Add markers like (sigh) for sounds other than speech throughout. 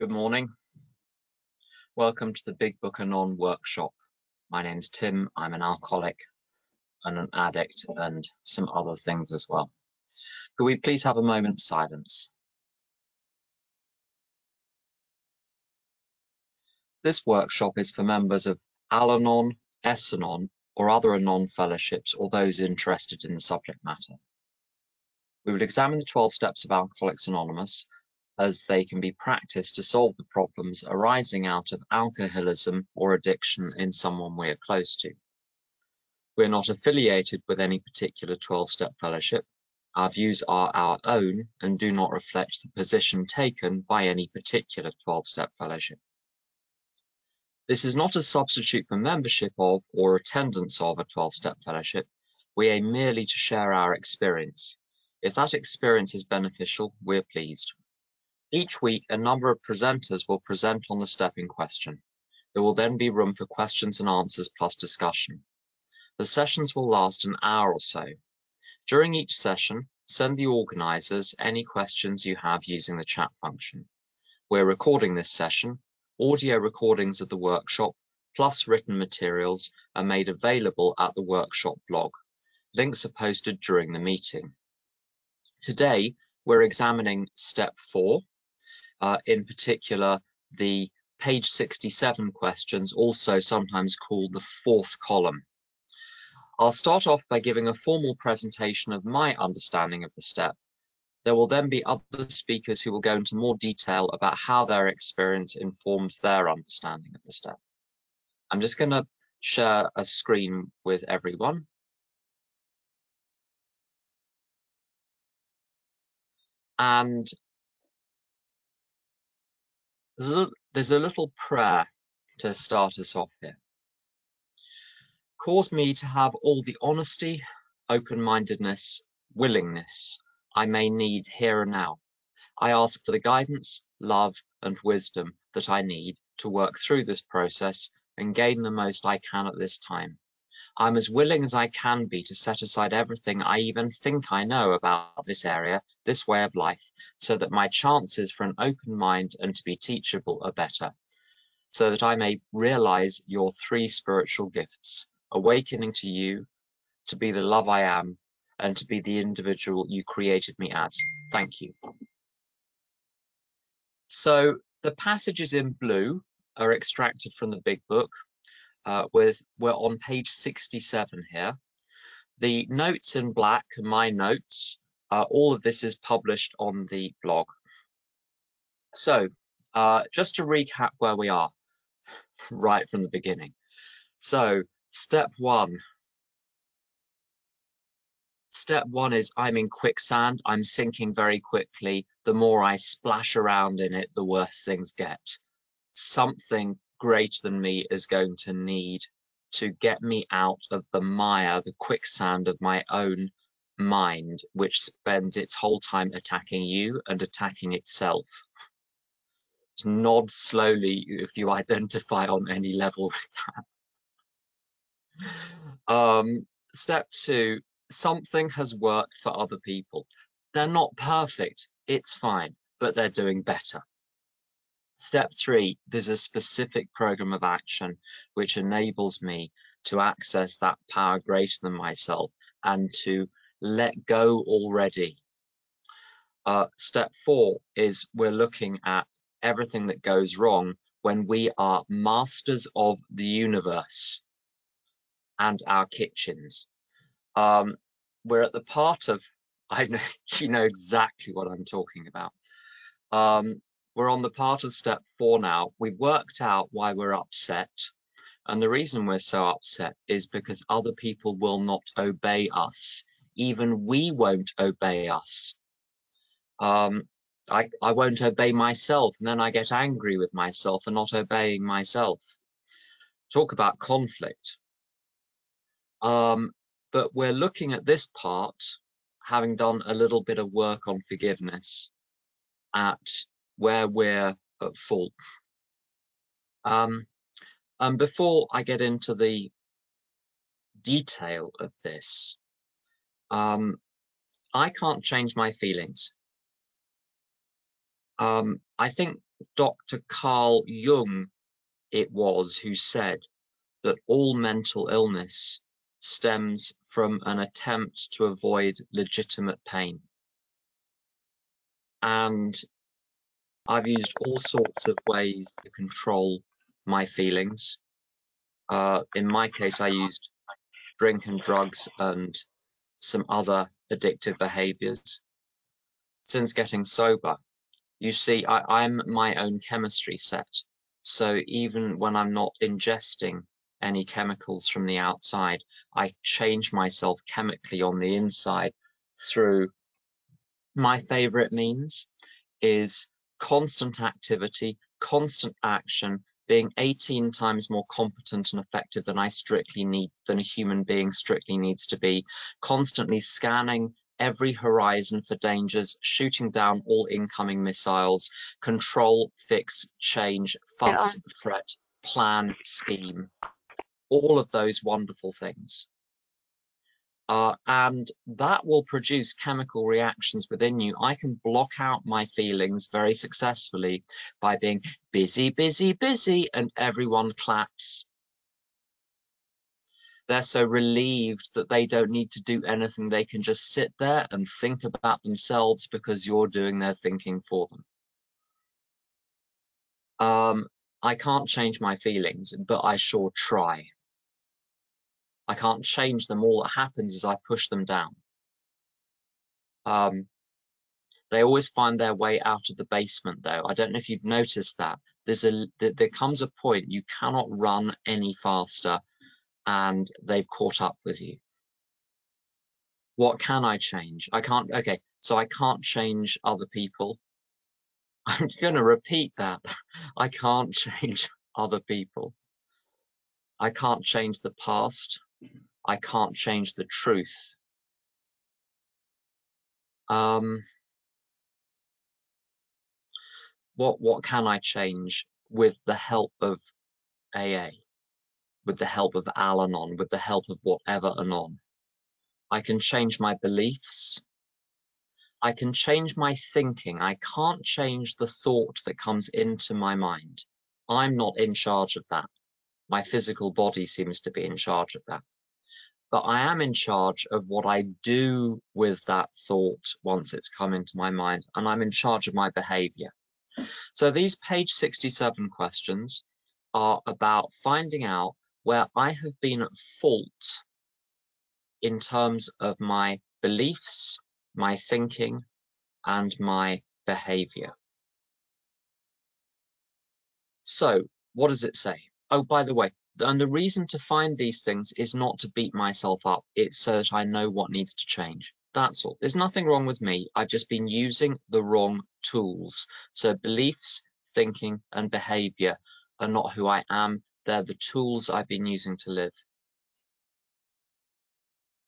Good morning. Welcome to the Big Book Anon workshop. My name's Tim. I'm an alcoholic and an addict and some other things as well. Could we please have a moment's silence? This workshop is for members of Al-Anon, S-Anon, or other Anon fellowships or those interested in the subject matter. We will examine the 12 steps of Alcoholics Anonymous as they can be practiced to solve the problems arising out of alcoholism or addiction in someone we are close to. We're not affiliated with any particular 12-step fellowship. Our views are our own and do not reflect the position taken by any particular 12-step fellowship. This is not a substitute for membership of or attendance of a 12-step fellowship. We aim merely to share our experience. If that experience is beneficial, we're pleased. Each week, a number of presenters will present on the step in question. There will then be room for questions and answers plus discussion. The sessions will last an hour or so. During each session, send the organisers any questions you have using the chat function. We're recording this session. Audio recordings of the workshop plus written materials are made available at the workshop blog. Links are posted during the meeting. Today, we're examining step four, uh, in particular the page 67 questions, also sometimes called the fourth column. I'll start off by giving a formal presentation of my understanding of the step. There will then be other speakers who will go into more detail about how their experience informs their understanding of the step. I'm just going to share a screen with everyone. And there's a, there's a little prayer to start us off here. Cause me to have all the honesty, open-mindedness, willingness I may need here and now. I ask for the guidance, love, and wisdom that I need to work through this process and gain the most I can at this time. I'm as willing as I can be to set aside everything I even think I know about this area, this way of life, so that my chances for an open mind and to be teachable are better, so that I may realize your three spiritual gifts, awakening to you, to be the love I am, and to be the individual you created me as. Thank you. So the passages in blue are extracted from the big book, uh, with, we're on page 67 here. The notes in black my notes. Uh, all of this is published on the blog. So uh, just to recap where we are (laughs) right from the beginning. So step one. Step one is I'm in quicksand. I'm sinking very quickly. The more I splash around in it, the worse things get. Something greater than me is going to need to get me out of the mire, the quicksand of my own mind, which spends its whole time attacking you and attacking itself. To nod slowly if you (laughs) identify on any level with that. Um, step two, something has worked for other people. They're not perfect, it's fine, but they're doing better. Step three, there's a specific program of action which enables me to access that power greater than myself and to let go already. Uh, step four is we're looking at everything that goes wrong when we are masters of the universe and our kitchens. Um, we're at the part of, (laughs) I know you know exactly what I'm talking about. Um, we're on the part of step four now. We've worked out why we're upset. And the reason we're so upset is because other people will not obey us. Even we won't obey us. Um, I, I won't obey myself and then I get angry with myself for not obeying myself. Talk about conflict. Um, but we're looking at this part, having done a little bit of work on forgiveness, at where we're at fault. Um, and before I get into the detail of this, um, I can't change my feelings. Um, I think Dr. Carl Jung it was who said that all mental illness stems from an attempt to avoid legitimate pain. And I've used all sorts of ways to control my feelings. Uh, in my case, I used drink and drugs and some other addictive behaviors. Since getting sober, you see, I, I'm my own chemistry set. So even when I'm not ingesting any chemicals from the outside, I change myself chemically on the inside through my favorite means is constant activity, constant action, being 18 times more competent and effective than I strictly need, than a human being strictly needs to be, constantly scanning every horizon for dangers, shooting down all incoming missiles, control, fix, change, fuss, yeah. threat, plan, scheme, all of those wonderful things. Uh, and that will produce chemical reactions within you. I can block out my feelings very successfully by being busy, busy, busy, and everyone claps. They're so relieved that they don't need to do anything. They can just sit there and think about themselves because you're doing their thinking for them. Um, I can't change my feelings, but I sure try. I can't change them. All that happens is I push them down. Um, they always find their way out of the basement, though. I don't know if you've noticed that. There's a there comes a point you cannot run any faster, and they've caught up with you. What can I change? I can't. Okay, so I can't change other people. (laughs) I'm going to repeat that. (laughs) I can't (laughs) change other people. I can't change the past. I can't change the truth. Um, what what can I change with the help of AA, with the help of Al-Anon, with the help of whatever Anon? I can change my beliefs. I can change my thinking. I can't change the thought that comes into my mind. I'm not in charge of that. My physical body seems to be in charge of that but I am in charge of what I do with that thought once it's come into my mind, and I'm in charge of my behavior. So these page 67 questions are about finding out where I have been at fault in terms of my beliefs, my thinking, and my behavior. So what does it say? Oh, by the way, and the reason to find these things is not to beat myself up. It's so that I know what needs to change. That's all. There's nothing wrong with me. I've just been using the wrong tools. So beliefs, thinking, and behavior are not who I am. They're the tools I've been using to live.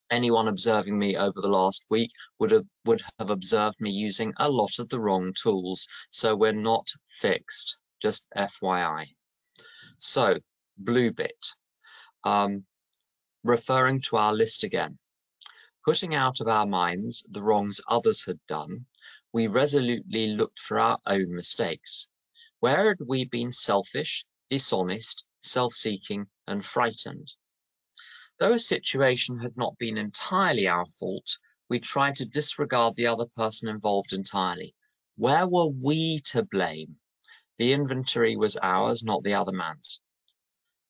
Anyone observing me over the last week would have, would have observed me using a lot of the wrong tools. So we're not fixed, just FYI. So blue bit, um, referring to our list again. Putting out of our minds the wrongs others had done, we resolutely looked for our own mistakes. Where had we been selfish, dishonest, self-seeking, and frightened? Though a situation had not been entirely our fault, we tried to disregard the other person involved entirely. Where were we to blame? The inventory was ours, not the other man's.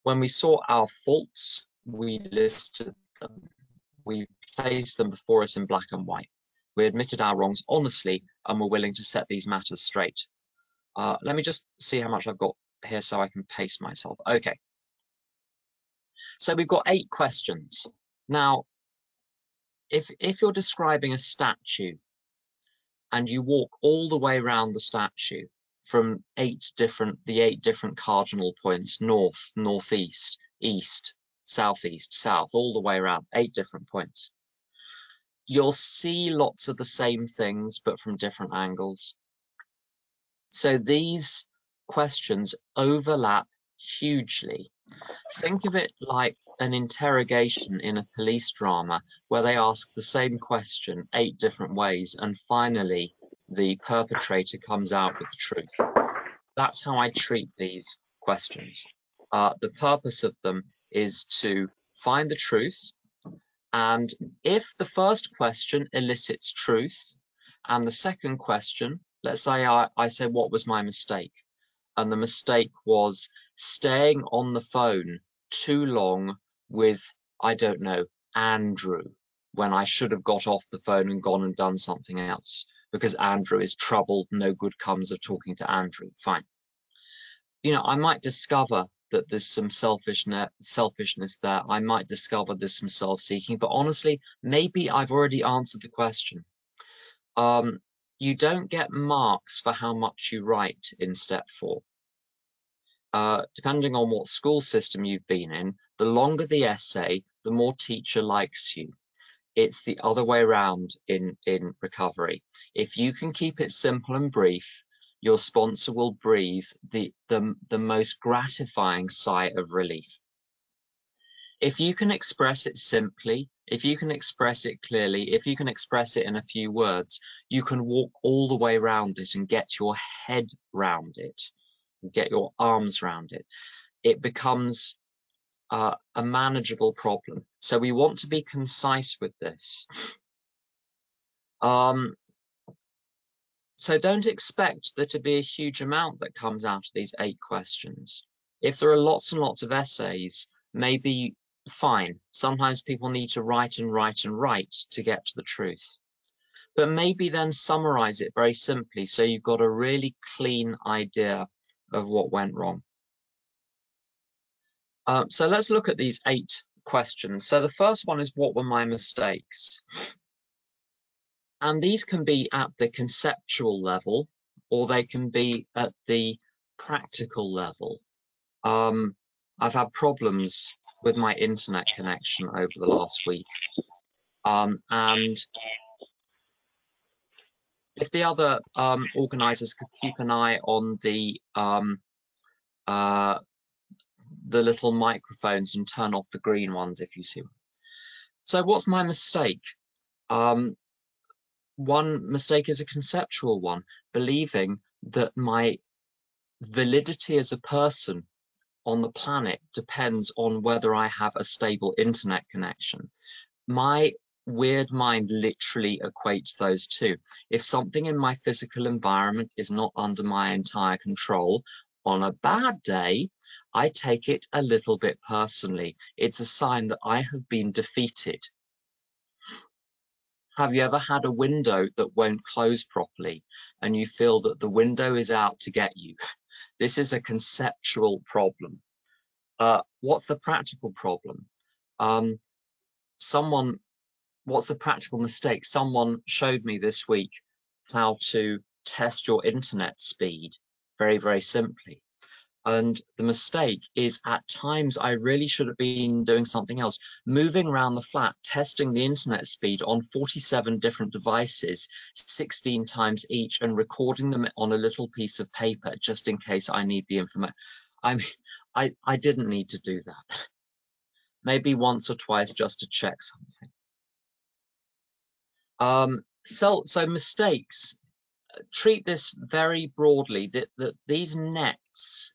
When we saw our faults, we listed them. We placed them before us in black and white. We admitted our wrongs honestly and were willing to set these matters straight. Uh, let me just see how much I've got here so I can pace myself. Okay. So we've got eight questions. Now, if, if you're describing a statue and you walk all the way around the statue, from eight different the eight different cardinal points north northeast east southeast south all the way around eight different points. You'll see lots of the same things but from different angles. So these questions overlap hugely. Think of it like an interrogation in a police drama where they ask the same question eight different ways and finally the perpetrator comes out with the truth. that's how I treat these questions. Uh, the purpose of them is to find the truth. And if the first question elicits truth, and the second question, let's say I, I say, what was my mistake? And the mistake was staying on the phone too long with, I don't know, Andrew, when I should have got off the phone and gone and done something else because Andrew is troubled. No good comes of talking to Andrew. Fine. You know, I might discover that there's some selfishness, selfishness there. I might discover there's some self-seeking, but honestly, maybe I've already answered the question. Um, you don't get marks for how much you write in step four. Uh, depending on what school system you've been in, the longer the essay, the more teacher likes you. It's the other way around in, in recovery. If you can keep it simple and brief, your sponsor will breathe the, the, the most gratifying sigh of relief. If you can express it simply, if you can express it clearly, if you can express it in a few words, you can walk all the way around it and get your head round it, get your arms around it. It becomes uh, a manageable problem. So we want to be concise with this. Um, so don't expect there to be a huge amount that comes out of these eight questions. If there are lots and lots of essays, maybe fine. Sometimes people need to write and write and write to get to the truth. But maybe then summarize it very simply so you've got a really clean idea of what went wrong. Uh, so let's look at these eight questions. So the first one is what were my mistakes? And these can be at the conceptual level or they can be at the practical level. Um, I've had problems with my internet connection over the last week. Um, and if the other um, organizers could keep an eye on the um, uh, the little microphones and turn off the green ones if you see them. So what's my mistake? Um, one mistake is a conceptual one, believing that my validity as a person on the planet depends on whether I have a stable internet connection. My weird mind literally equates those two. If something in my physical environment is not under my entire control, on a bad day, I take it a little bit personally. It's a sign that I have been defeated. Have you ever had a window that won't close properly and you feel that the window is out to get you? This is a conceptual problem. Uh, what's the practical problem? Um, someone, what's the practical mistake? Someone showed me this week how to test your internet speed very, very simply. And the mistake is at times I really should have been doing something else, moving around the flat, testing the internet speed on 47 different devices, 16 times each, and recording them on a little piece of paper just in case I need the information. I mean, (laughs) I, I didn't need to do that. (laughs) Maybe once or twice just to check something. Um, so, so mistakes, treat this very broadly, that, that these nets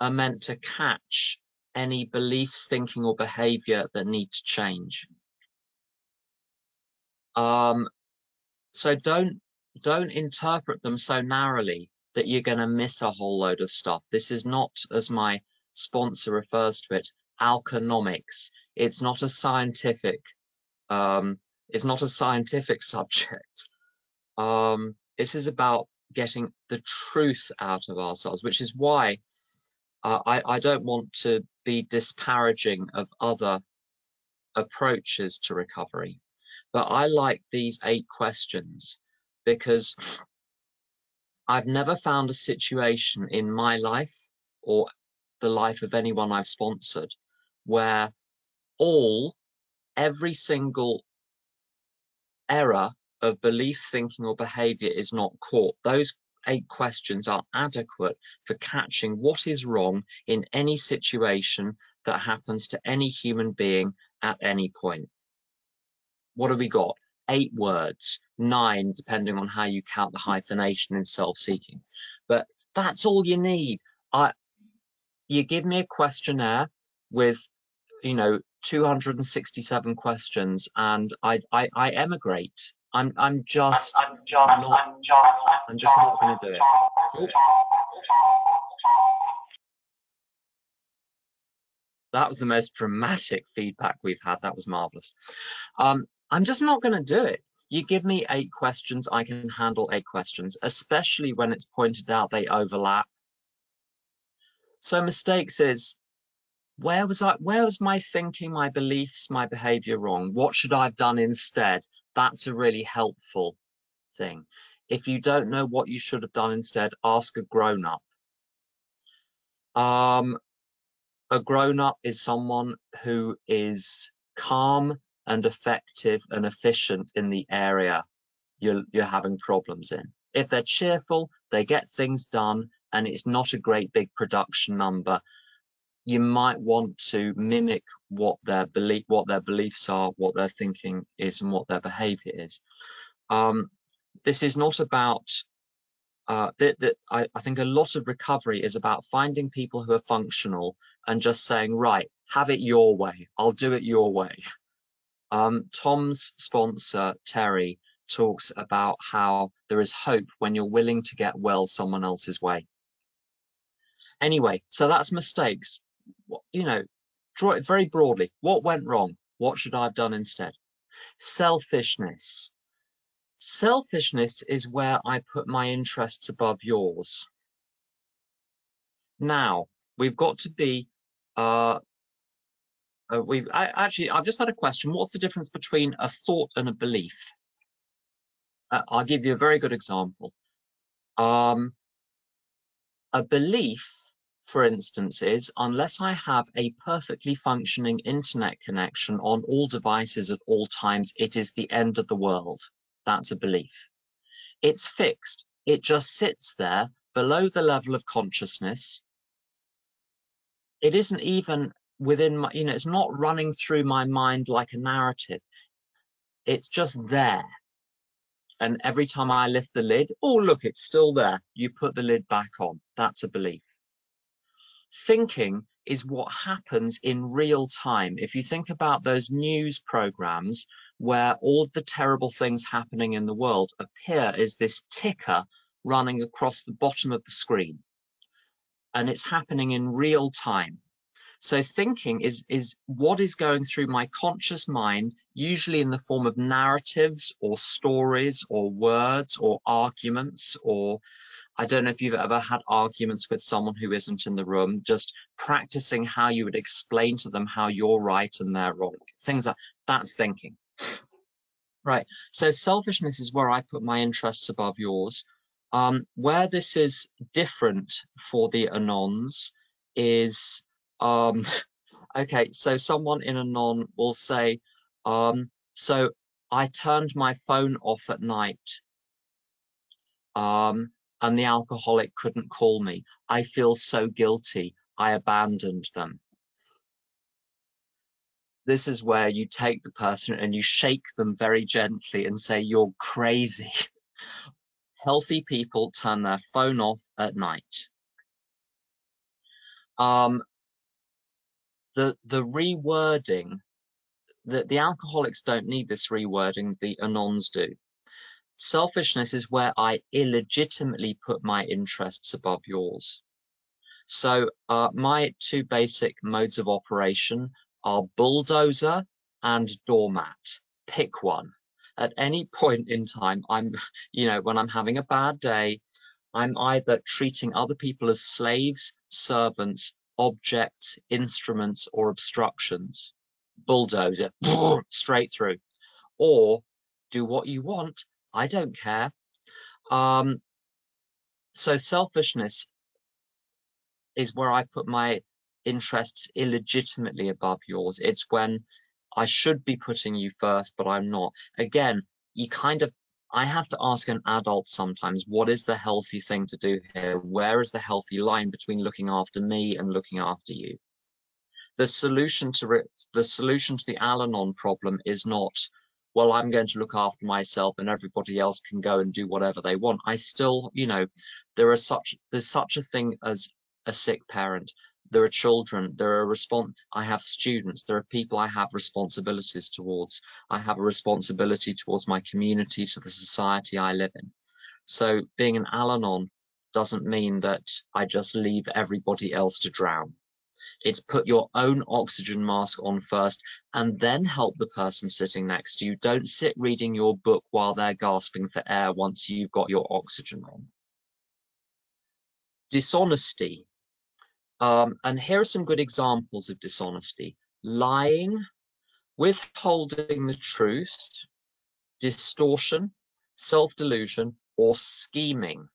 are meant to catch any beliefs, thinking, or behavior that needs change. Um, so don't don't interpret them so narrowly that you're going to miss a whole load of stuff. This is not, as my sponsor refers to it, alconomics. It's not a scientific. Um, it's not a scientific (laughs) subject. Um, this is about getting the truth out of ourselves, which is why uh, I, I don't want to be disparaging of other approaches to recovery. But I like these eight questions because I've never found a situation in my life or the life of anyone I've sponsored where all, every single error of belief, thinking, or behavior is not caught. Those eight questions are adequate for catching what is wrong in any situation that happens to any human being at any point. What have we got? Eight words, nine, depending on how you count the hyphenation in self-seeking. But That's all you need. I, you give me a questionnaire with, you know, 267 questions and I, I, I emigrate. I'm, I'm just, I'm just not, I'm just, not going to do it. That was the most dramatic feedback we've had. That was marvelous. Um, I'm just not going to do it. You give me eight questions, I can handle eight questions, especially when it's pointed out they overlap. So mistakes is where was I where was my thinking, my beliefs, my behavior wrong? What should I have done instead? That's a really helpful thing. If you don't know what you should have done instead, ask a grown up. Um, a grown up is someone who is calm and effective and efficient in the area you're, you're having problems in. If they're cheerful, they get things done, and it's not a great big production number, you might want to mimic what their belief, what their beliefs are, what their thinking is, and what their behavior is. Um, this is not about uh, that, that I, I, think a lot of recovery is about finding people who are functional and just saying, right, have it your way. I'll do it your way. Um, Tom's sponsor, Terry, talks about how there is hope when you're willing to get well someone else's way. Anyway, so that's mistakes. You know, draw it very broadly. What went wrong? What should I have done instead? Selfishness. Selfishness is where I put my interests above yours. Now, we've got to be uh, uh, we've I, actually I've just had a question. What's the difference between a thought and a belief? Uh, I'll give you a very good example. Um, a belief, for instance, is unless I have a perfectly functioning internet connection on all devices at all times, it is the end of the world. That's a belief. It's fixed. It just sits there below the level of consciousness. It isn't even within my, you know, it's not running through my mind like a narrative. It's just there. And every time I lift the lid, oh, look, it's still there. You put the lid back on. That's a belief. Thinking is what happens in real time. If you think about those news programs where all of the terrible things happening in the world appear as this ticker running across the bottom of the screen. And it's happening in real time. So thinking is, is what is going through my conscious mind, usually in the form of narratives or stories or words or arguments or I don't know if you've ever had arguments with someone who isn't in the room, just practicing how you would explain to them how you're right and they're wrong. Things like that's thinking. Right. So selfishness is where I put my interests above yours. Um, where this is different for the anons is um, (laughs) okay, so someone in Anon will say, um, so I turned my phone off at night um, and the alcoholic couldn't call me. I feel so guilty. I abandoned them. This is where you take the person and you shake them very gently and say, you're crazy. (laughs) Healthy people turn their phone off at night. Um, the the rewording the, the alcoholics don't need this rewording, the anons do. Selfishness is where I illegitimately put my interests above yours. So uh, my two basic modes of operation are bulldozer and doormat. Pick one. At any point in time, I'm, (laughs) you know, when I'm having a bad day, I'm either treating other people as slaves, servants, objects, instruments, or obstructions. Bulldoze it (laughs) straight through. Or do what you want. I don't care. Um, so selfishness is where I put my interests illegitimately above yours. It's when I should be putting you first, but I'm not. Again, you kind of I have to ask an adult sometimes, what is the healthy thing to do here? Where is the healthy line between looking after me and looking after you? The solution to the solution to the Al-Anon problem is not, well, I'm going to look after myself and everybody else can go and do whatever they want. I still, you know, there are such, there's such a thing as a sick parent. There are children, there are response, I have students, there are people I have responsibilities towards. I have a responsibility towards my community, to the society I live in. So being an Al-Anon doesn't mean that I just leave everybody else to drown. It's put your own oxygen mask on first and then help the person sitting next to you. Don't sit reading your book while they're gasping for air once you've got your oxygen on. Dishonesty. Um, and here are some good examples of dishonesty. Lying, withholding the truth, distortion, self-delusion, or scheming.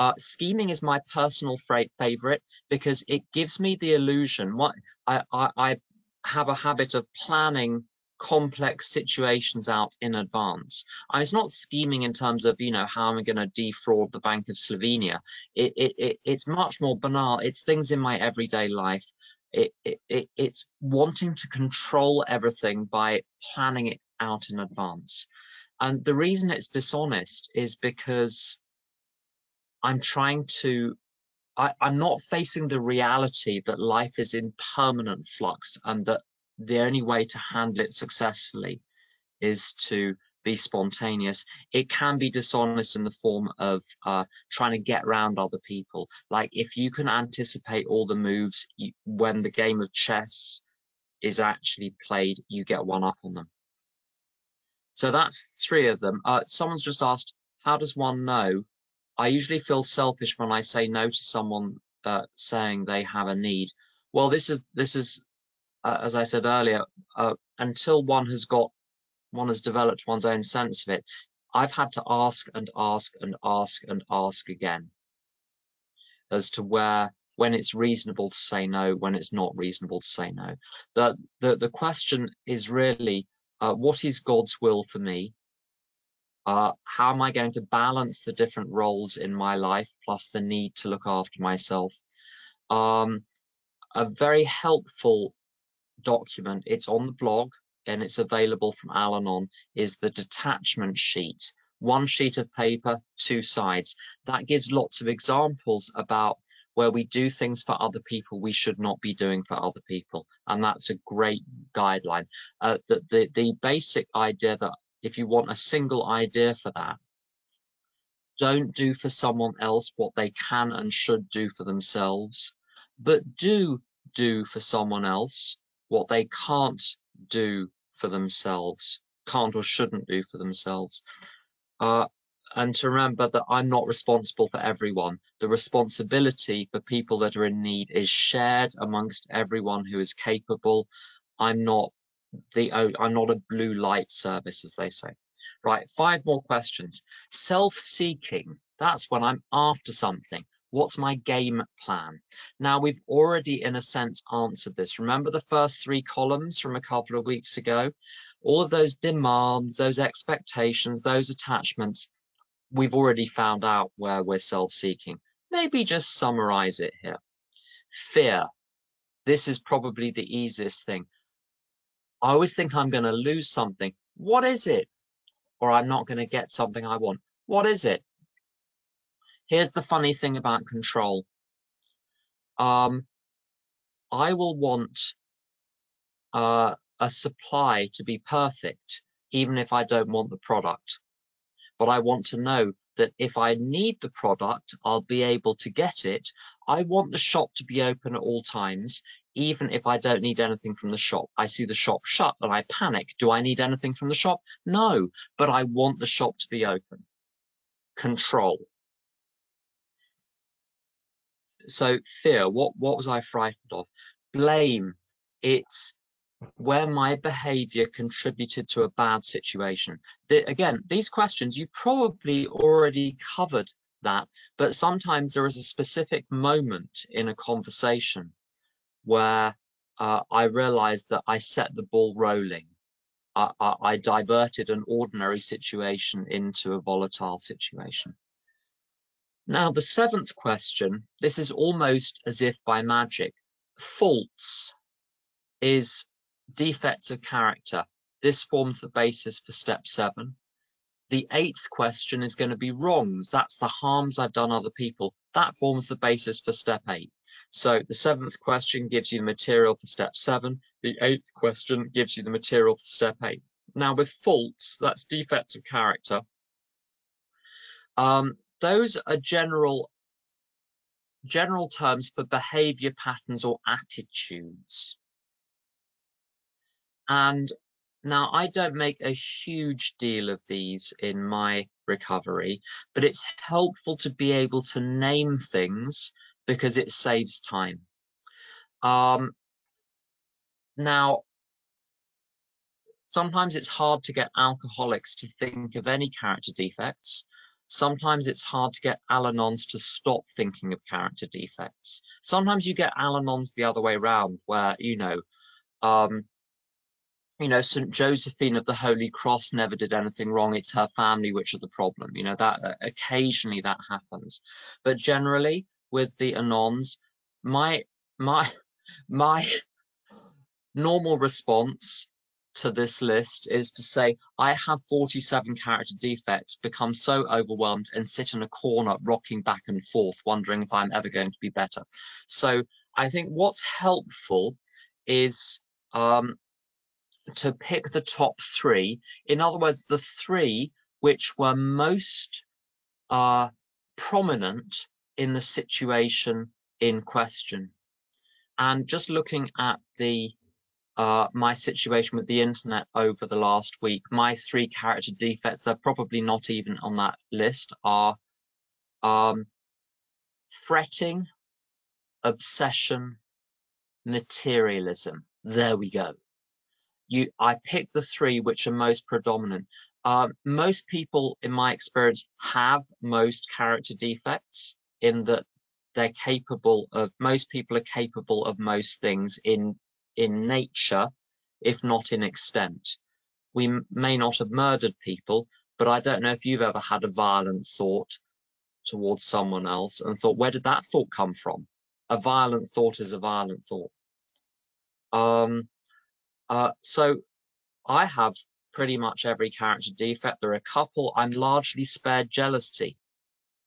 Uh, scheming is my personal favorite because it gives me the illusion. What I, I, I have a habit of planning complex situations out in advance. And it's not scheming in terms of, you know, how am I going to defraud the Bank of Slovenia? It, it, it, it's much more banal. It's things in my everyday life. It, it, it, it's wanting to control everything by planning it out in advance. And the reason it's dishonest is because I'm trying to, I, I'm not facing the reality that life is in permanent flux and that the only way to handle it successfully is to be spontaneous. It can be dishonest in the form of uh, trying to get around other people. Like if you can anticipate all the moves you, when the game of chess is actually played, you get one up on them. So that's three of them. Uh, someone's just asked, how does one know I usually feel selfish when I say no to someone uh, saying they have a need. Well, this is this is uh, as I said earlier, uh, until one has got one has developed one's own sense of it, I've had to ask and ask and ask and ask again as to where when it's reasonable to say no, when it's not reasonable to say no. The the the question is really uh, what is God's will for me? Uh, how am I going to balance the different roles in my life plus the need to look after myself? Um, a very helpful document, it's on the blog and it's available from Al-Anon, is the detachment sheet. One sheet of paper, two sides. That gives lots of examples about where we do things for other people we should not be doing for other people. And that's a great guideline. Uh, the, the, the basic idea that if you want a single idea for that, don't do for someone else what they can and should do for themselves, but do do for someone else what they can't do for themselves, can't or shouldn't do for themselves. Uh, and to remember that I'm not responsible for everyone. The responsibility for people that are in need is shared amongst everyone who is capable. I'm not the oh, I'm not a blue light service, as they say. Right, five more questions. Self-seeking, that's when I'm after something. What's my game plan? Now, we've already, in a sense, answered this. Remember the first three columns from a couple of weeks ago? All of those demands, those expectations, those attachments, we've already found out where we're self-seeking. Maybe just summarize it here. Fear. This is probably the easiest thing. I always think I'm going to lose something. What is it? Or I'm not going to get something I want. What is it? Here's the funny thing about control. Um, I will want uh, a supply to be perfect, even if I don't want the product. But I want to know that if I need the product, I'll be able to get it. I want the shop to be open at all times even if I don't need anything from the shop. I see the shop shut and I panic. Do I need anything from the shop? No, but I want the shop to be open. Control. So fear, what, what was I frightened of? Blame. It's where my behavior contributed to a bad situation. The, again, these questions, you probably already covered that, but sometimes there is a specific moment in a conversation where uh, I realized that I set the ball rolling. I, I, I diverted an ordinary situation into a volatile situation. Now, the seventh question, this is almost as if by magic. Faults is defects of character. This forms the basis for step seven. The eighth question is going to be wrongs. That's the harms I've done other people. That forms the basis for step eight. So the seventh question gives you the material for step seven. The eighth question gives you the material for step eight. Now with faults, that's defects of character. Um, those are general general terms for behavior patterns or attitudes. And now I don't make a huge deal of these in my recovery, but it's helpful to be able to name things because it saves time. Um, now, sometimes it's hard to get alcoholics to think of any character defects. Sometimes it's hard to get Al-Anons to stop thinking of character defects. Sometimes you get Al-Anons the other way around, where, you know, um, you know, St. Josephine of the Holy Cross never did anything wrong. It's her family which are the problem. You know, that occasionally that happens. But generally, with the Anons, my my (laughs) my normal response to this list is to say I have 47 character defects, become so overwhelmed and sit in a corner rocking back and forth, wondering if I'm ever going to be better. So I think what's helpful is um, to pick the top three. In other words, the three which were most uh, prominent in the situation in question. And just looking at the uh, my situation with the internet over the last week, my three character defects, they're probably not even on that list, are um, fretting, obsession, materialism. There we go. You, I picked the three which are most predominant. Um, most people, in my experience, have most character defects in that they're capable of most people are capable of most things in in nature if not in extent. We may not have murdered people but i don't know if you've ever had a violent thought towards someone else and thought where did that thought come from? A violent thought is a violent thought. Um uh so i have pretty much every character defect. There are a couple. I'm largely spared jealousy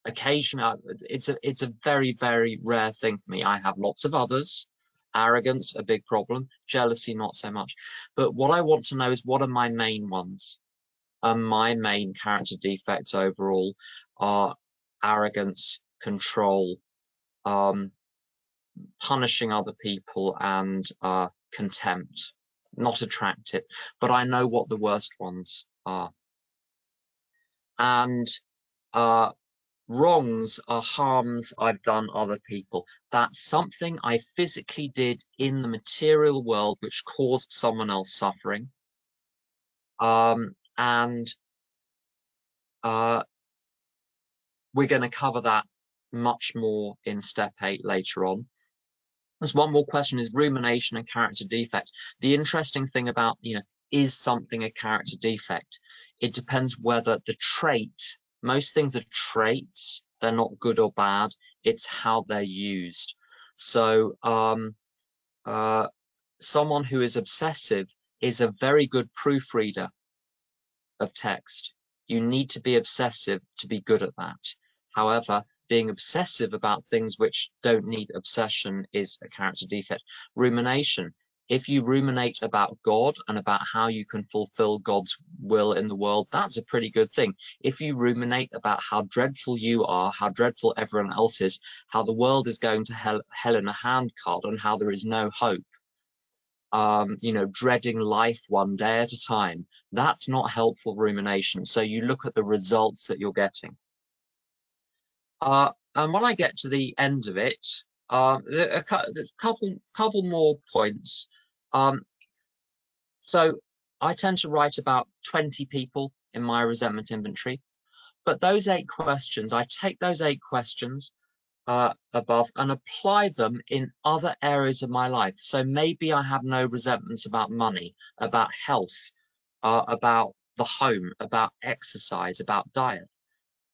occasionally it's a it's a very very rare thing for me. I have lots of others. Arrogance a big problem. Jealousy not so much. But what i want to know is what are my main ones? And my main character defects overall are arrogance control um, punishing other people and uh, contempt. Not attractive but i know what the worst ones are. And uh, wrongs are harms I've done other people. That's something I physically did in the material world which caused someone else suffering. Um, and uh, we're going to cover that much more in step eight later on. There's one more question is rumination and character defect. The interesting thing about, you know, is something a character defect? It depends whether the trait most things are traits. They're not good or bad. It's how they're used. So um, uh, someone who is obsessive is a very good proofreader of text. You need to be obsessive to be good at that. However, being obsessive about things which don't need obsession is a character defect. Rumination if you ruminate about God and about how you can fulfill God's will in the world, that's a pretty good thing. If you ruminate about how dreadful you are, how dreadful everyone else is, how the world is going to hell, hell in a handcart and how there is no hope, um, you know, dreading life one day at a time, that's not helpful rumination. So you look at the results that you're getting. Uh, and when I get to the end of it, a, a couple couple more points. Um, so I tend to write about 20 people in my resentment inventory, but those eight questions, I take those eight questions uh, above and apply them in other areas of my life. So maybe I have no resentments about money, about health, uh, about the home, about exercise, about diet,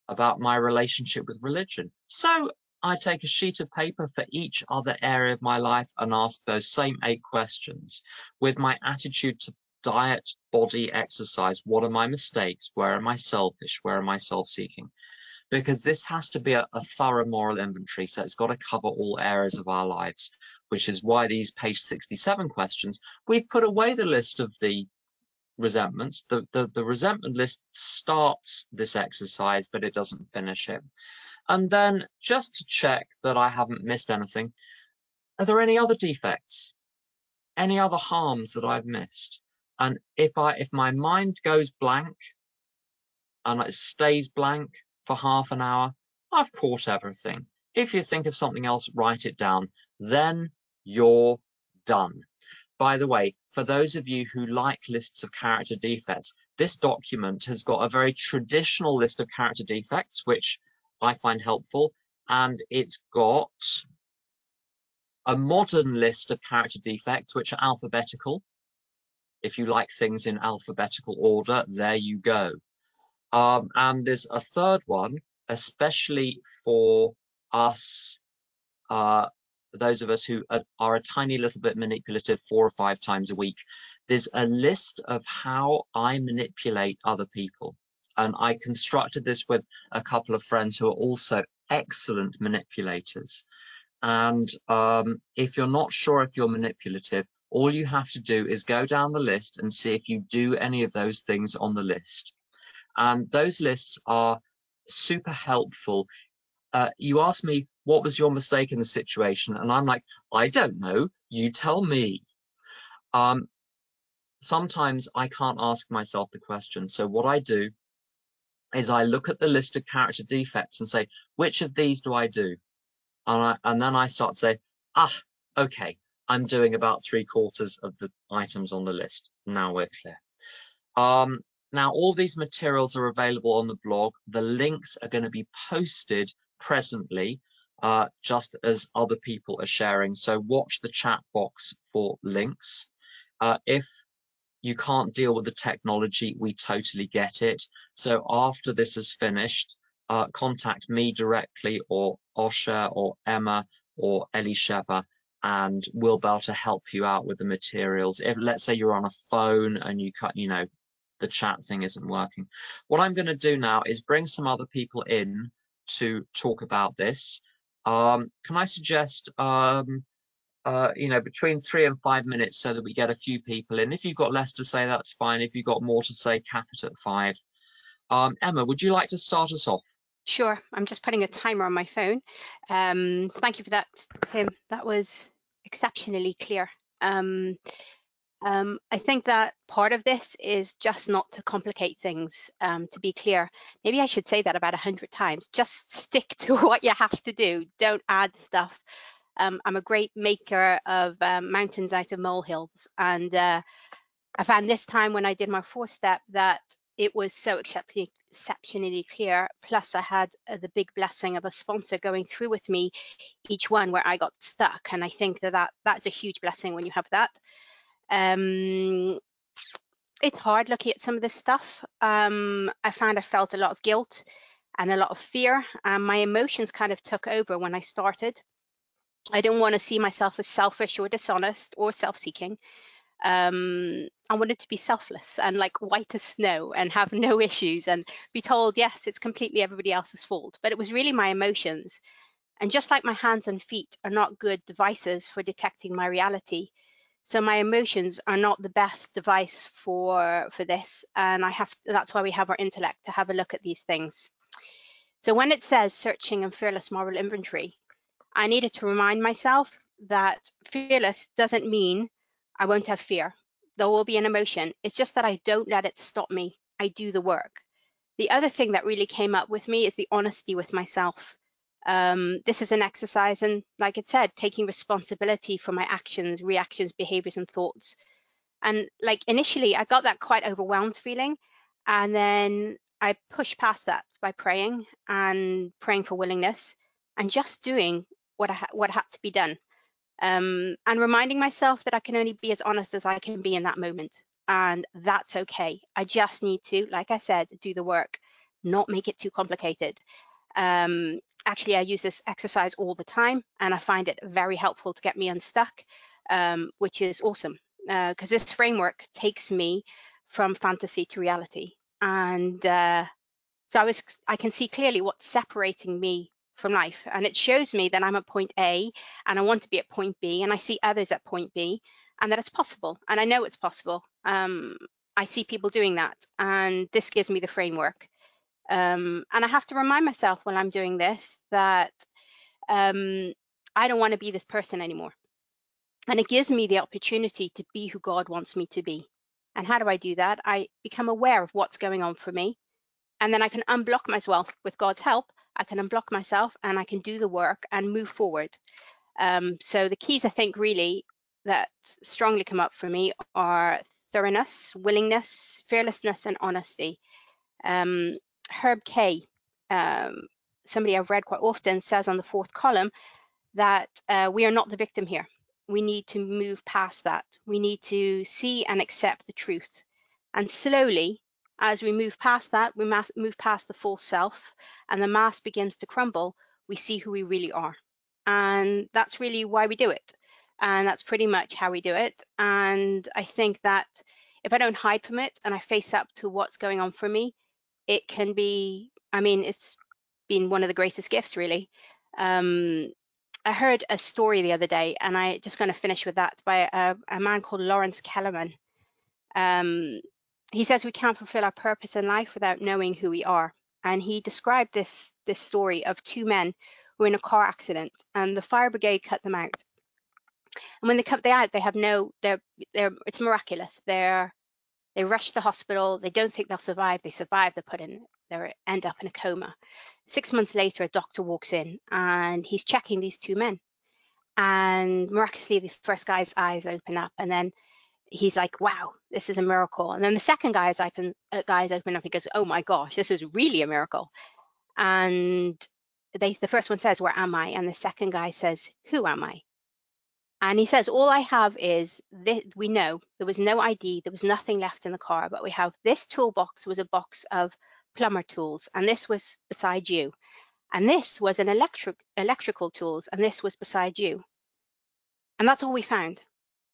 about my relationship with religion. So I take a sheet of paper for each other area of my life and ask those same eight questions with my attitude to diet, body, exercise. What are my mistakes? Where am I selfish? Where am I self-seeking? Because this has to be a, a thorough moral inventory. So it's got to cover all areas of our lives, which is why these page 67 questions, we've put away the list of the resentments. The, the, the resentment list starts this exercise, but it doesn't finish it. And then just to check that I haven't missed anything, are there any other defects? Any other harms that I've missed? And if I if my mind goes blank and it stays blank for half an hour, I've caught everything. If you think of something else, write it down. Then you're done. By the way, for those of you who like lists of character defects, this document has got a very traditional list of character defects, which I find helpful, and it's got a modern list of character defects, which are alphabetical. If you like things in alphabetical order, there you go. Um, and there's a third one, especially for us, uh, those of us who are, are a tiny little bit manipulative four or five times a week. There's a list of how I manipulate other people. And I constructed this with a couple of friends who are also excellent manipulators. And um, if you're not sure if you're manipulative, all you have to do is go down the list and see if you do any of those things on the list. And those lists are super helpful. Uh, you ask me, what was your mistake in the situation? And I'm like, I don't know. You tell me. Um, sometimes I can't ask myself the question. So what I do is I look at the list of character defects and say, which of these do I do? And, I, and then I start to say, ah, okay, I'm doing about three quarters of the items on the list. Now we're clear. Um, now, all these materials are available on the blog. The links are going to be posted presently, uh, just as other people are sharing. So watch the chat box for links. Uh, if you can't deal with the technology, we totally get it. So after this is finished, uh, contact me directly or Osher or Emma or Elisheva and we'll be able to help you out with the materials. If let's say you're on a phone and you cut, you know, the chat thing isn't working. What I'm going to do now is bring some other people in to talk about this. Um, can I suggest um, uh, you know, between three and five minutes so that we get a few people in. If you've got less to say, that's fine. If you've got more to say, cap it at five. Um, Emma, would you like to start us off? Sure. I'm just putting a timer on my phone. Um, thank you for that, Tim. That was exceptionally clear. Um, um, I think that part of this is just not to complicate things, um, to be clear. Maybe I should say that about a hundred times. Just stick (laughs) to what you have to do. Don't add stuff um, I'm a great maker of um, mountains out of molehills. And uh, I found this time when I did my fourth step that it was so exceptionally, clear. Plus, I had uh, the big blessing of a sponsor going through with me each one where I got stuck. And I think that, that that's a huge blessing when you have that. Um, it's hard looking at some of this stuff. Um, I found I felt a lot of guilt and a lot of fear. And my emotions kind of took over when I started. I don't want to see myself as selfish or dishonest or self-seeking. Um, I wanted to be selfless and like white as snow and have no (laughs) issues and be told, yes, it's completely everybody else's fault. But it was really my emotions. And just like my hands and feet are not good devices for detecting my reality, so my emotions are not the best device for for this. And I have that's why we have our intellect to have a look at these things. So when it says searching and fearless moral inventory, I needed to remind myself that fearless doesn't mean I won't have fear. There will be an emotion. It's just that I don't let it stop me. I do the work. The other thing that really came up with me is the honesty with myself. Um, this is an exercise, and like it said, taking responsibility for my actions, reactions, behaviors, and thoughts. And like initially, I got that quite overwhelmed feeling. And then I pushed past that by praying and praying for willingness and just doing what I what had to be done, um, and reminding myself that I can only be as honest as I can be in that moment, and that's okay. I just need to, like I said, do the work, not make it too complicated. Um, actually, I use this exercise all the time, and I find it very helpful to get me unstuck, um, which is awesome. because uh, this framework takes me from fantasy to reality. And uh, so I was, I can see clearly what's separating me from life. And it shows me that I'm at point A and I want to be at point B and I see others at point B and that it's possible. And I know it's possible. Um, I see people doing that and this gives me the framework. Um, and I have to remind myself when I'm doing this that um, I don't want to be this person anymore. And it gives me the opportunity to be who God wants me to be. And how do I do that? I become aware of what's going on for me. And then I can unblock myself with God's help. I can unblock myself and I can do the work and move forward. Um, so the keys, I think, really that strongly come up for me are thoroughness, willingness, fearlessness, and honesty. Um, Herb Kay, um, somebody I've read quite often, says on the fourth column that uh, we are not the victim here we need to move past that. We need to see and accept the truth. And slowly, as we move past that, we move past the false self and the mask begins to crumble, we see who we really are. And that's really why we do it. And that's pretty much how we do it. And I think that if I don't hide from it and I face up to what's going on for me, it can be, I mean, it's been one of the greatest gifts, really. Um, I heard a story the other day, and I just going to finish with that by a, a man called Lawrence Kelemen. Um, he says we can't fulfill our purpose in life without knowing who we are, and he described this this story of two men who were in a car accident, and the fire brigade cut them out. And when they cut them out, they have no, they're they're it's miraculous. They're they rush to the hospital. They don't think they'll survive. They survive. They're put in. They end up in a coma. Six months later, a doctor walks in and he's checking these two men. And miraculously, the first guy's eyes open up, and then he's like, "Wow, this is a miracle." And then the second guy's open, uh, guy's open up. He goes, "Oh my gosh, this is really a miracle." And they, the first one says, "Where am I?" And the second guy says, "Who am I?" And he says, all I have is this, we know there was no ID, there was nothing left in the car, but we have this toolbox was a box of plumber tools, and this was beside you. And this was an electric electrical tools, and this was beside you. And that's all we found.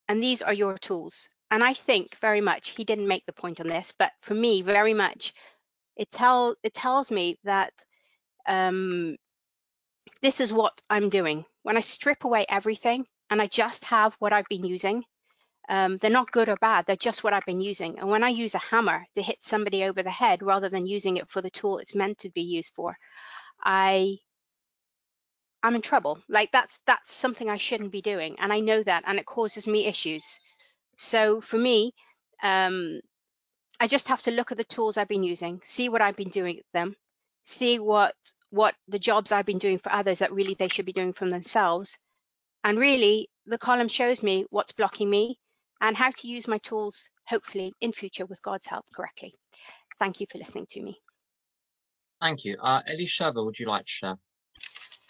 And these are your tools. And I think very much he didn't make the point on this, but for me, very much, it tell it tells me that um, this is what I'm doing. When I strip away everything and I just have what I've been using. Um, they're not good or bad, they're just what I've been using. And when I use a hammer to hit somebody over the head rather than using it for the tool it's meant to be used for, I I'm in trouble. Like that's that's something I shouldn't be doing, and I know that, and it causes me issues. So for me, um, I just have to look at the tools I've been using, see what I've been doing with them, see what what the jobs I've been doing for others that really they should be doing for themselves, and really, the column shows me what's blocking me and how to use my tools, hopefully in future with God's help correctly. Thank you for listening to me. Thank you. Uh, Elisheva, would you like to share?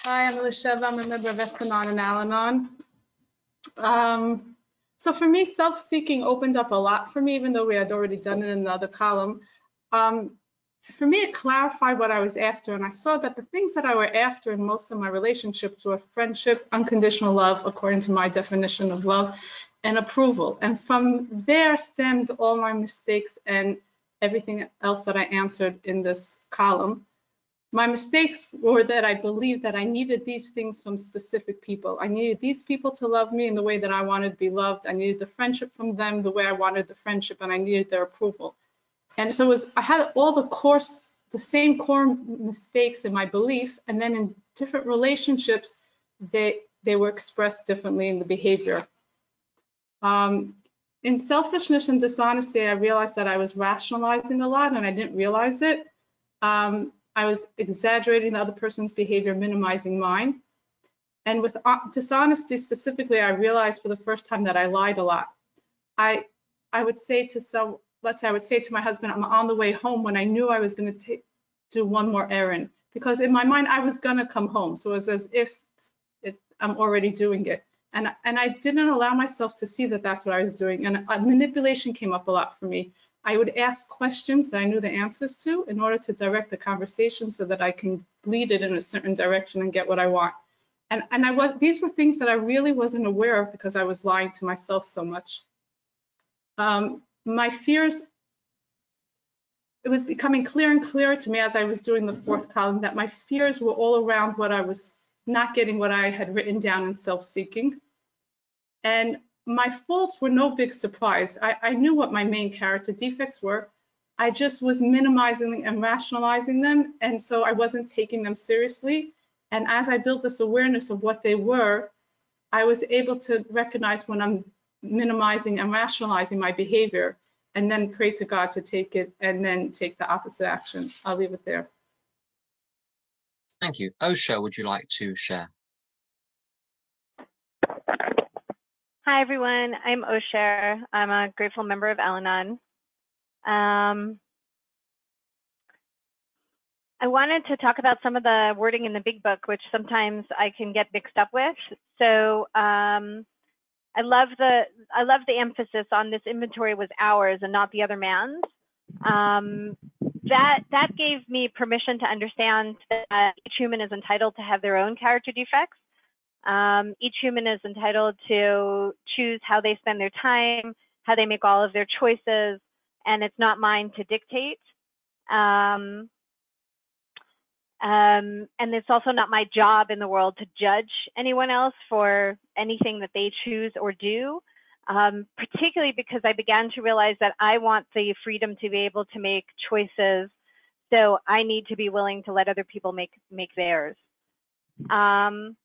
Hi, I'm Elisheva. I'm a member of Ethnon and Al-Anon. Um, so for me, self-seeking opened up a lot for me, even though we had already done it in another column. Um, for me, it clarified what I was after. And I saw that the things that I were after in most of my relationships were friendship, unconditional love, according to my definition of love, and approval. And from there stemmed all my mistakes and everything else that I answered in this column. My mistakes were that I believed that I needed these things from specific people. I needed these people to love me in the way that I wanted to be loved. I needed the friendship from them the way I wanted the friendship, and I needed their approval. And so it was I had all the course the same core mistakes in my belief, and then in different relationships, they they were expressed differently in the behavior. Um, in selfishness and dishonesty, I realized that I was rationalizing a lot, and I didn't realize it. Um, I was exaggerating the other person's behavior, minimizing mine. And with uh, dishonesty specifically, I realized for the first time that I lied a lot. I I would say to some let's say I would say to my husband, I'm on the way home when I knew I was going to do one more errand because in my mind I was going to come home. So it was as if it, I'm already doing it. And, and I didn't allow myself to see that that's what I was doing. And uh, manipulation came up a lot for me. I would ask questions that I knew the answers to in order to direct the conversation so that I can lead it in a certain direction and get what I want. And, and I was, these were things that I really wasn't aware of because I was lying to myself so much. Um, my fears, it was becoming clearer and clearer to me as I was doing the fourth column that my fears were all around what I was not getting what I had written down in self-seeking. And my faults were no big surprise. I, I knew what my main character defects were. I just was minimizing and rationalizing them. And so I wasn't taking them seriously. And as I built this awareness of what they were, I was able to recognize when I'm minimizing and rationalizing my behavior and then pray to God to take it and then take the opposite action. I'll leave it there. Thank you. Osher, would you like to share? Hi, everyone. I'm Osher. I'm a grateful member of Al Anon. Um, I wanted to talk about some of the wording in the big book, which sometimes I can get mixed up with. So um, I love the I love the emphasis on this inventory was ours and not the other man's. Um, that that gave me permission to understand that each human is entitled to have their own character defects. Um, each human is entitled to choose how they spend their time, how they make all of their choices, and it's not mine to dictate. Um, um, and it's also not my job in the world to judge anyone else for anything that they choose or do, um, particularly because I began to realize that I want the freedom to be able to make choices. So I need to be willing to let other people make make theirs. Um,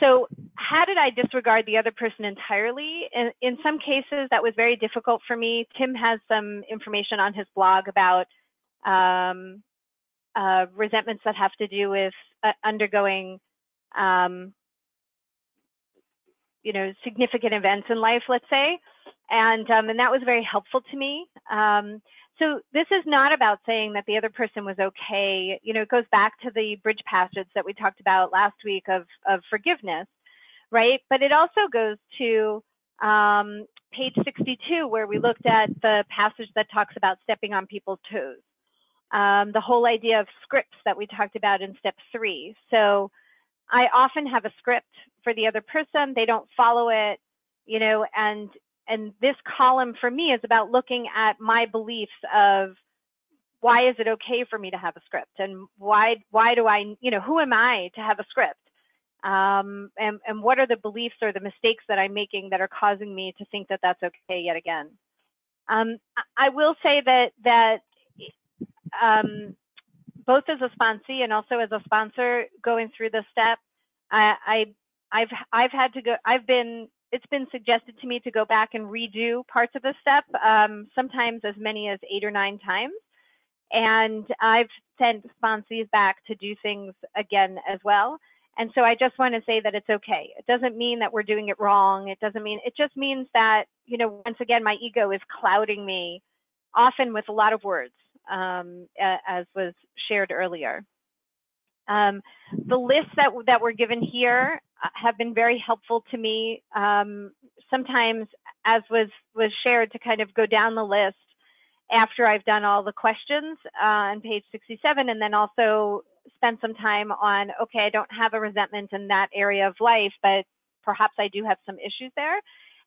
so how did I disregard the other person entirely? In, in some cases, that was very difficult for me. Tim has some information on his blog about um, uh, resentments that have to do with uh, undergoing, um, you know, significant events in life, let's say, and um, and that was very helpful to me. So this is not about saying that the other person was okay. You know, it goes back to the bridge passage that we talked about last week of of forgiveness, right? But it also goes to um, page 62, where we looked at the passage that talks about stepping on people's toes um, the whole idea of scripts that we talked about in step three. So I often have a script for the other person. They don't follow it, you know, and and this column for me is about looking at my beliefs of why is it okay for me to have a script and why why do I you know who am I to have a script um, and and what are the beliefs or the mistakes that I'm making that are causing me to think that that's okay yet again. Um, I will say that that um, both as a sponsee and also as a sponsor going through the step, I, I I've I've had to go. I've been it's been suggested to me to go back and redo parts of the step, um, sometimes as many as eight or nine times. And I've sent sponsees back to do things again as well. And so I just want to say that it's okay. It doesn't mean that we're doing it wrong. It doesn't mean, it just means that, you know, once again, my ego is clouding me often with a lot of words um, as was shared earlier. Um, the list that, that were given here have been very helpful to me. Um, sometimes, as was, was shared, to kind of go down the list after I've done all the questions uh, on page 67, and then also spend some time on, okay, I don't have a resentment in that area of life, but perhaps I do have some issues there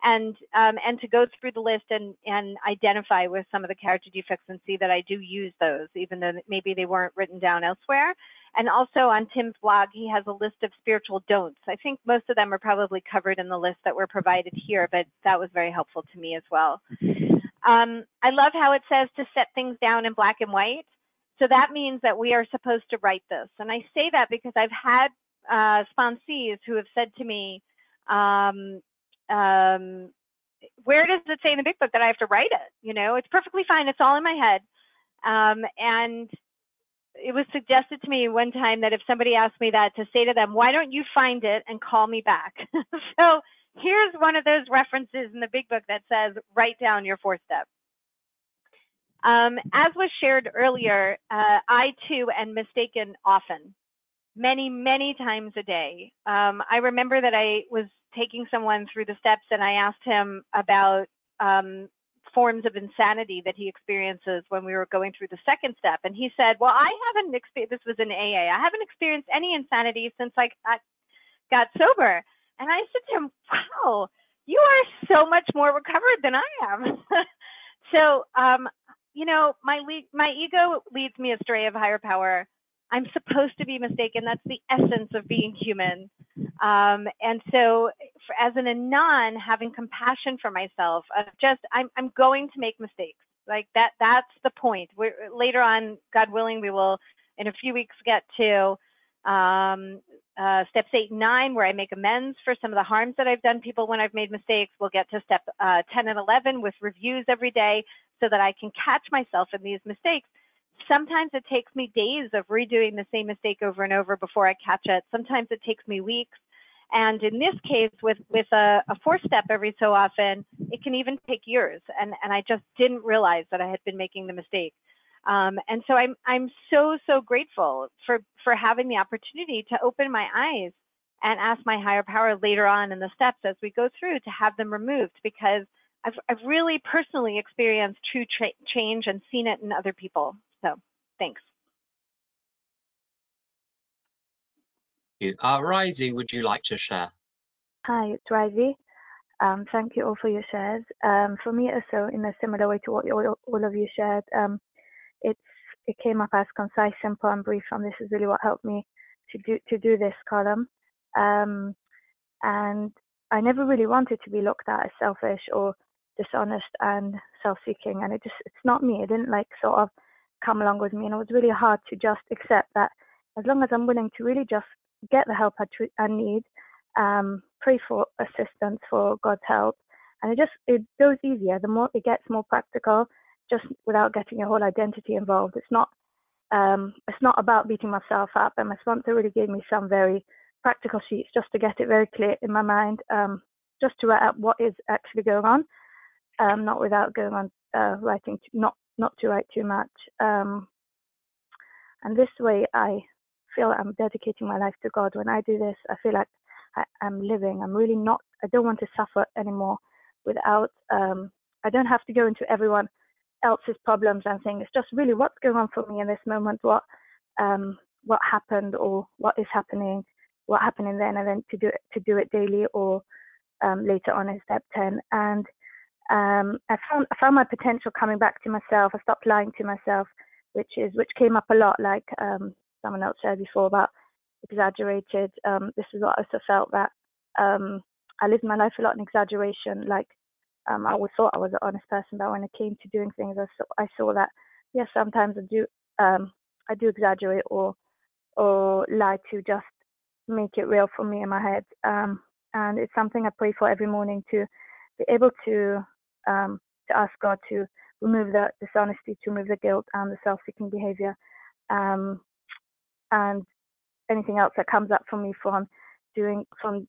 and um, and to go through the list and and identify with some of the character defects and see that I do use those, even though maybe they weren't written down elsewhere. And also on Tim's blog, he has a list of spiritual don'ts. I think most of them are probably covered in the list that were provided here, but that was very helpful to me as well. Um, I love how it says to set things down in black and white. So that means that we are supposed to write this. And I say that because I've had uh, sponsees who have said to me, um, um, where does it say in the big book that I have to write it? You know, it's perfectly fine. It's all in my head. Um, and it was suggested to me one time that if somebody asked me that to say to them, why don't you find it and call me back? (laughs) so here's one of those references in the big book that says, write down your four steps. Um, as was shared earlier, uh, I too am mistaken often, many, many times a day. Um, I remember that I was taking someone through the steps and I asked him about um, forms of insanity that he experiences when we were going through the second step. And he said, Well, I haven't experienced, this was in AA, I haven't experienced any insanity since I got, got sober. And I said to him, Wow, you are so much more recovered than I am. (laughs) so, um, you know, my, le- my ego leads me astray of higher power. I'm supposed to be mistaken. That's the essence of being human. Um, and so, for, as an anon, having compassion for myself, of just I'm I'm going to make mistakes. Like that. That's the point. We're, later on, God willing, we will in a few weeks get to um, uh, steps eight and nine, where I make amends for some of the harms that I've done people when I've made mistakes. We'll get to step uh, 10 and 11 with reviews every day so that I can catch myself in these mistakes. Sometimes it takes me days of redoing the same mistake over and over before I catch it. Sometimes it takes me weeks. And in this case, with, with a, a four step every so often, it can even take years. And, and I just didn't realize that I had been making the mistake. Um, and so I'm I'm so so grateful for for having the opportunity to open my eyes and ask my higher power later on in the steps as we go through to have them removed because I've I've really personally experienced true tra- change and seen it in other people. So thanks. Uh, Risey, would you like to share? Hi, it's Risey. Um, thank you all for your shares. Um, for me, also in a similar way to what all, all of you shared, um, it's it came up as concise, simple, and brief, and this is really what helped me to do to do this column. Um, and I never really wanted to be looked at as selfish or dishonest and self-seeking, and it just it's not me. I didn't like sort of come along with me, and it was really hard to just accept that as long as I'm willing to really just get the help I, tr- I need, um, pray for assistance for God's help, and it just it goes easier. The more it gets more practical, just without getting your whole identity involved. It's not um, it's not about beating myself up. And my sponsor really gave me some very practical sheets just to get it very clear in my mind, um, just to write out what is actually going on, um, not without going on uh, writing, not not to write too much. Um, and this way, I feel I'm dedicating my life to God. When I do this, I feel like I, am living. I'm really not. I don't want to suffer anymore without. Um, I don't have to go into everyone else's problems and things. It's just really what's going on for me in this moment, what um, what happened or what is happening, what happened then, and then to do it to do it daily or um, later on in step ten. And um, I found I found my potential coming back to myself. I stopped lying to myself, which is which came up a lot, like um, someone else said before about exaggerated. Um, this is what I also felt that um, I lived my life a lot in exaggeration, like um, I always thought I was an honest person, but when it came to doing things, I saw, I saw that yes, sometimes I do um, I do exaggerate or or lie to just make it real for me in my head. And it's something I pray for every morning to be able to um, to ask God to remove the dishonesty, to remove the guilt and the self-seeking behavior, um, and anything else that comes up for me from doing from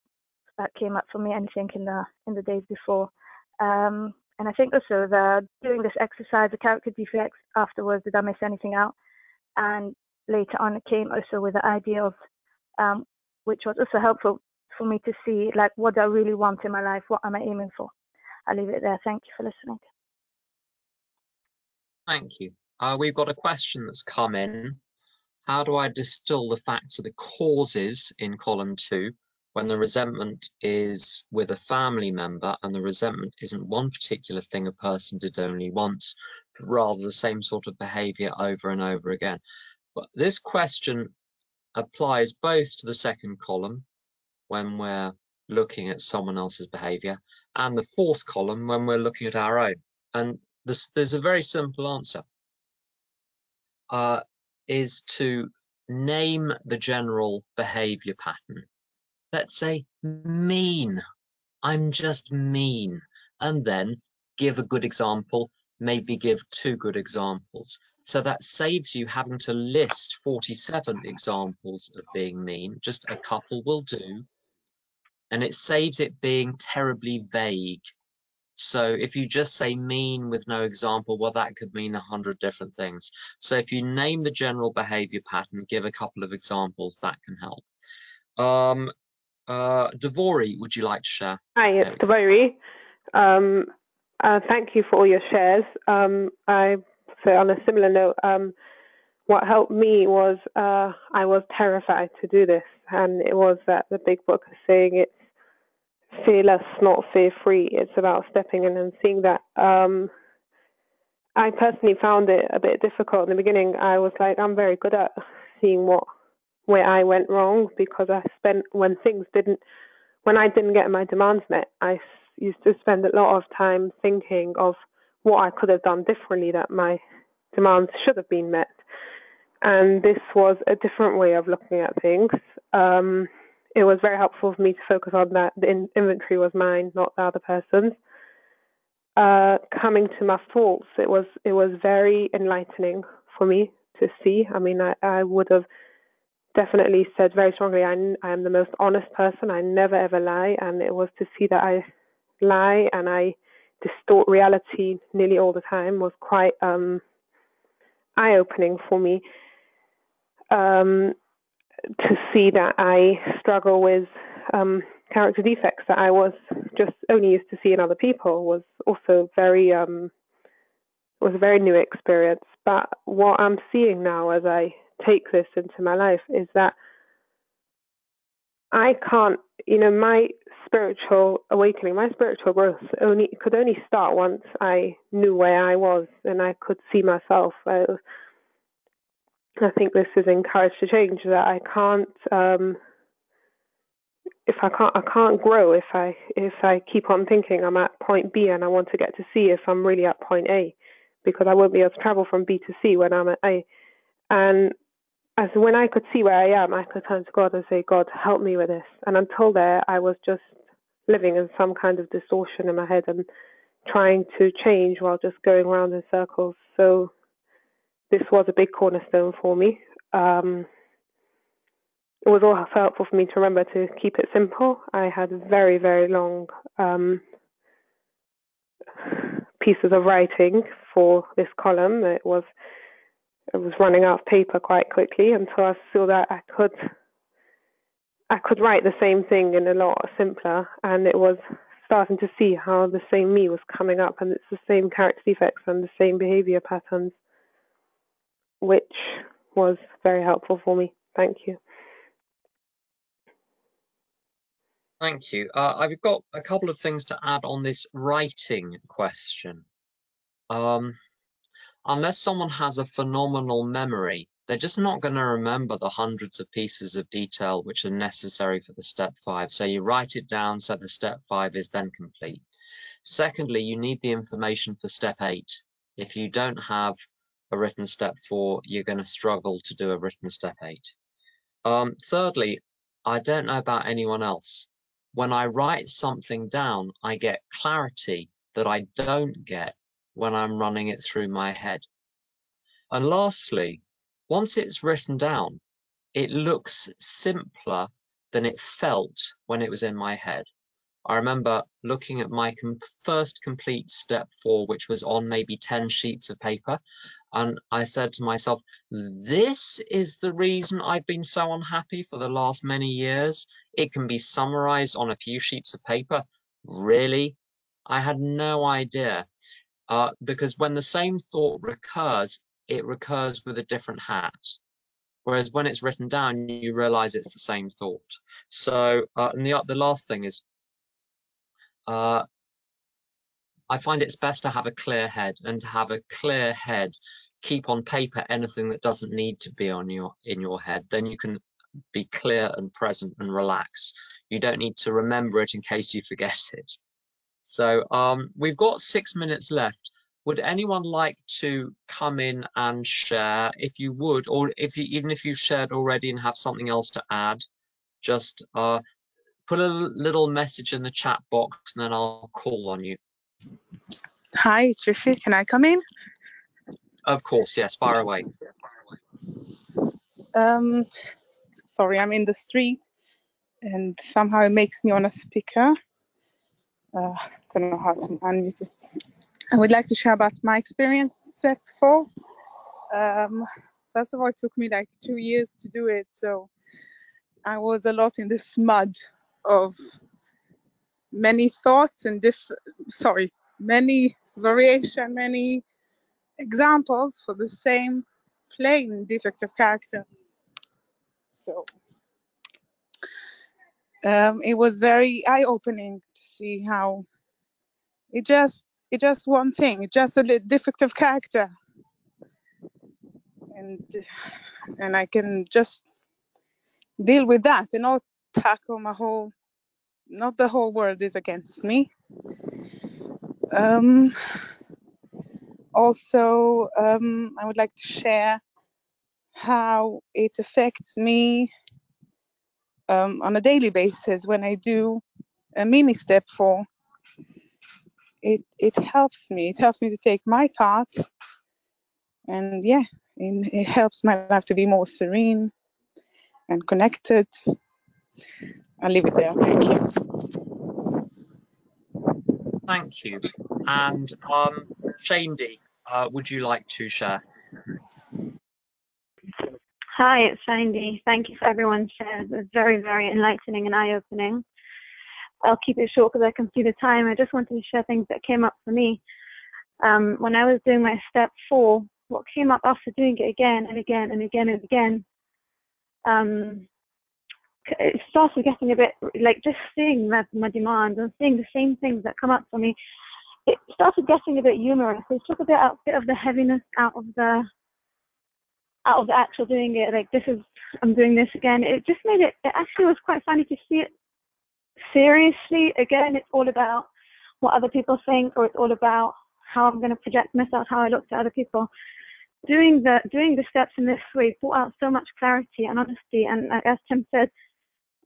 that came up for me anything in the in the days before um, and I think also the doing this exercise, the character defects afterwards, did I miss anything out? And later on, it came also with the idea of, um, which was also helpful for me to see, like, what do I really want in my life? What am I aiming for? I'll leave it there. Thank you for listening. Thank you. Uh, we've got a question that's come in. How do I distill the facts of the causes in column two when the resentment is with a family member and the resentment isn't one particular thing a person did only once, but rather the same sort of behavior over and over again. But this question applies both to the second column when we're looking at someone else's behavior and the fourth column when we're looking at our own. And this, there's a very simple answer. Uh, is to name the general behavior pattern let's say mean. I'm just mean. And then give a good example, maybe give two good examples. So that saves you having to list 47 examples of being mean. Just a couple will do. And it saves it being terribly vague. So if you just say mean with no example, well, that could mean a hundred different things. So if you name the general behavior pattern, give a couple of examples, that can help. Um, uh, Devori, would you like to share? Hi, it's Devori. Um, uh, thank you for all your shares. Um, I so on a similar note, um, what helped me was uh, I was terrified to do this, and it was that the big book is saying it's fearless, not fear free. It's about stepping in and seeing that um, I personally found it a bit difficult in the beginning. I was like, I'm very good at seeing what where I went wrong because I spent when things didn't when I didn't get my demands met, I used to spend a lot of time thinking of what I could have done differently that my demands should have been met. And this was a different way of looking at things. Um, it was very helpful for me to focus on that the in- inventory was mine, not the other person's. Uh, coming to my faults, it was it was very enlightening for me to see. I mean, I, I would have definitely said very strongly, I, I am the most honest person. I never ever lie, and it was to see that I lie and I distort reality nearly all the time was quite um, eye opening for me. Um, to see that I struggle with um, character defects that I was just only used to see in other people was also very um, was a very new experience. But what I'm seeing now as I take this into my life is that I can't, you know, my spiritual awakening, my spiritual growth only could only start once I knew where I was and I could see myself. I, I think this is encouraged to change that I can't um if I can't I can't grow if I if I keep on thinking I'm at point B and I want to get to C if I'm really at point A because I won't be able to travel from B to C when I'm at A. And as when I could see where I am, I could turn to God and say, God, help me with this. And until there, I was just living in some kind of distortion in my head and trying to change while just going around in circles. So this was a big cornerstone for me. Um, it was also helpful for me to remember to keep it simple. I had very, very long um, pieces of writing for this column. It was I was running out of paper quite quickly until I saw that I could I could write the same thing in a lot simpler and it was starting to see how the same me was coming up and it's the same character defects and the same behavior patterns which was very helpful for me. Thank you. Thank you. Uh, I've got a couple of things to add on this writing question. Um, unless someone has a phenomenal memory, they're just not going to remember the hundreds of pieces of detail which are necessary for the step five. So you write it down so the step five is then complete. Secondly, you need the information for step eight. If you don't have a written step four, you're going to struggle to do a written step eight. Um, thirdly, I don't know about anyone else. When I write something down, I get clarity that I don't get when I'm running it through my head. And lastly, once it's written down, it looks simpler than it felt when it was in my head. I remember looking at my com first complete step four, which was on maybe 10 sheets of paper. And I said to myself, this is the reason I've been so unhappy for the last many years. It can be summarized on a few sheets of paper. Really? I had no idea. Uh, because when the same thought recurs, it recurs with a different hat. Whereas when it's written down, you realize it's the same thought. So, uh, and the, the last thing is, uh, I find it's best to have a clear head and to have a clear head. Keep on paper anything that doesn't need to be on your in your head. Then you can be clear and present and relax. You don't need to remember it in case you forget (laughs) it. So um, we've got six minutes left. Would anyone like to come in and share? If you would, or if you, even if you've shared already and have something else to add, just uh, put a little message in the chat box and then I'll call on you. Hi, it's Rifi. Can I come in? Of course, yes. Fire away. Um, sorry, I'm in the street and somehow it makes me on a speaker uh, don't know how to unmute it. I would like to share about my experience step four. Um, first of all, it took me like two years to do it, so I was a lot in this (laughs) mud of many thoughts and different, sorry, many variation, many examples for the same plain defect of character. So um, it was very eye-opening to see how it just it just one thing, just a little defective character, and and I can just deal with that and not tackle my whole. Not the whole world is against me. Um, also, um, I would like to share how it affects me um, on a daily basis when I do a mini step four. It it helps me. It helps me to take my part, and yeah, it, it helps my life to be more serene and connected. I'll leave it there. Thank you. Thank you. And um, Shandy, uh, would you like to share? Hi, it's Shandy. Thank you for everyone's shares. It was very, very enlightening and eye-opening. I'll keep it short because I can see the time. I just wanted to share things that came up for me. Um, when I was doing my step four, what came up after doing it again and again and again and again, um, it started getting a bit like just seeing my, my demands and seeing the same things that come up for me. It started getting a bit humorous. It took a bit, out, bit of the heaviness out of the out of the actual doing it. Like this is I'm doing this again. It just made it. It actually was quite funny to see it seriously. Again, it's all about what other people think, or it's all about how I'm going to project myself, how I look to other people. Doing the doing the steps in this way brought out so much clarity and honesty. And as Tim said,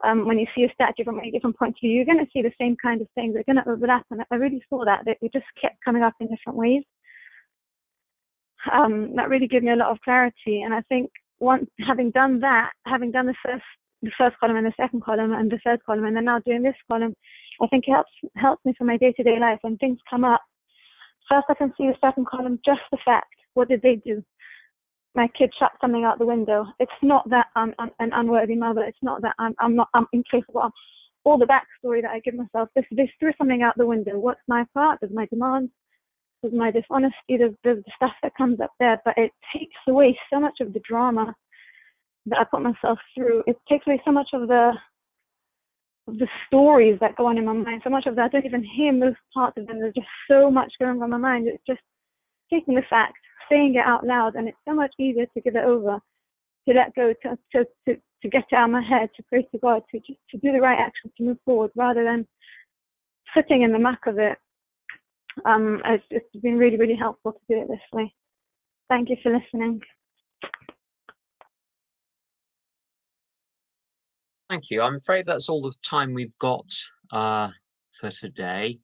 um, when you see a statue from a different point of view, you're going to see the same kind of things. They're going to overlap, and I really saw that. That it just kept coming up in different ways. Um, that really gave me a lot of clarity, and I think once having done that, having done the first the first column and the second column and the third column, and then now doing this column, I think it helps helps me for my day to day life when things come up. First, I can see the second column, just the fact. What did they do? My kid shot something out the window. It's not that I'm, I'm an unworthy mother. It's not that I'm, I'm not I'm incapable. All the backstory that I give myself. This this threw something out the window. What's my part? There's my demands. There's my dishonesty. There's, the stuff that comes up there. But it takes away so much of the drama that I put myself through. It takes away so much of the the stories that go on in my mind. So much of that I don't even hear most parts of them. There's just so much going on in my mind. It's just taking the fact saying it out loud, and it's so much easier to give it over, to let go, to to to, to get out of my head, to pray to God, to to do the right action to move forward, rather than sitting in the muck of it. Um, it's, it's been really really helpful to do it this way. Thank you for listening. Thank you. I'm afraid that's all the time we've got uh, for today.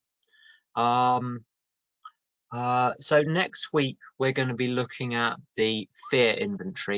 Um, uh, so next week we're going to be looking at the fear inventory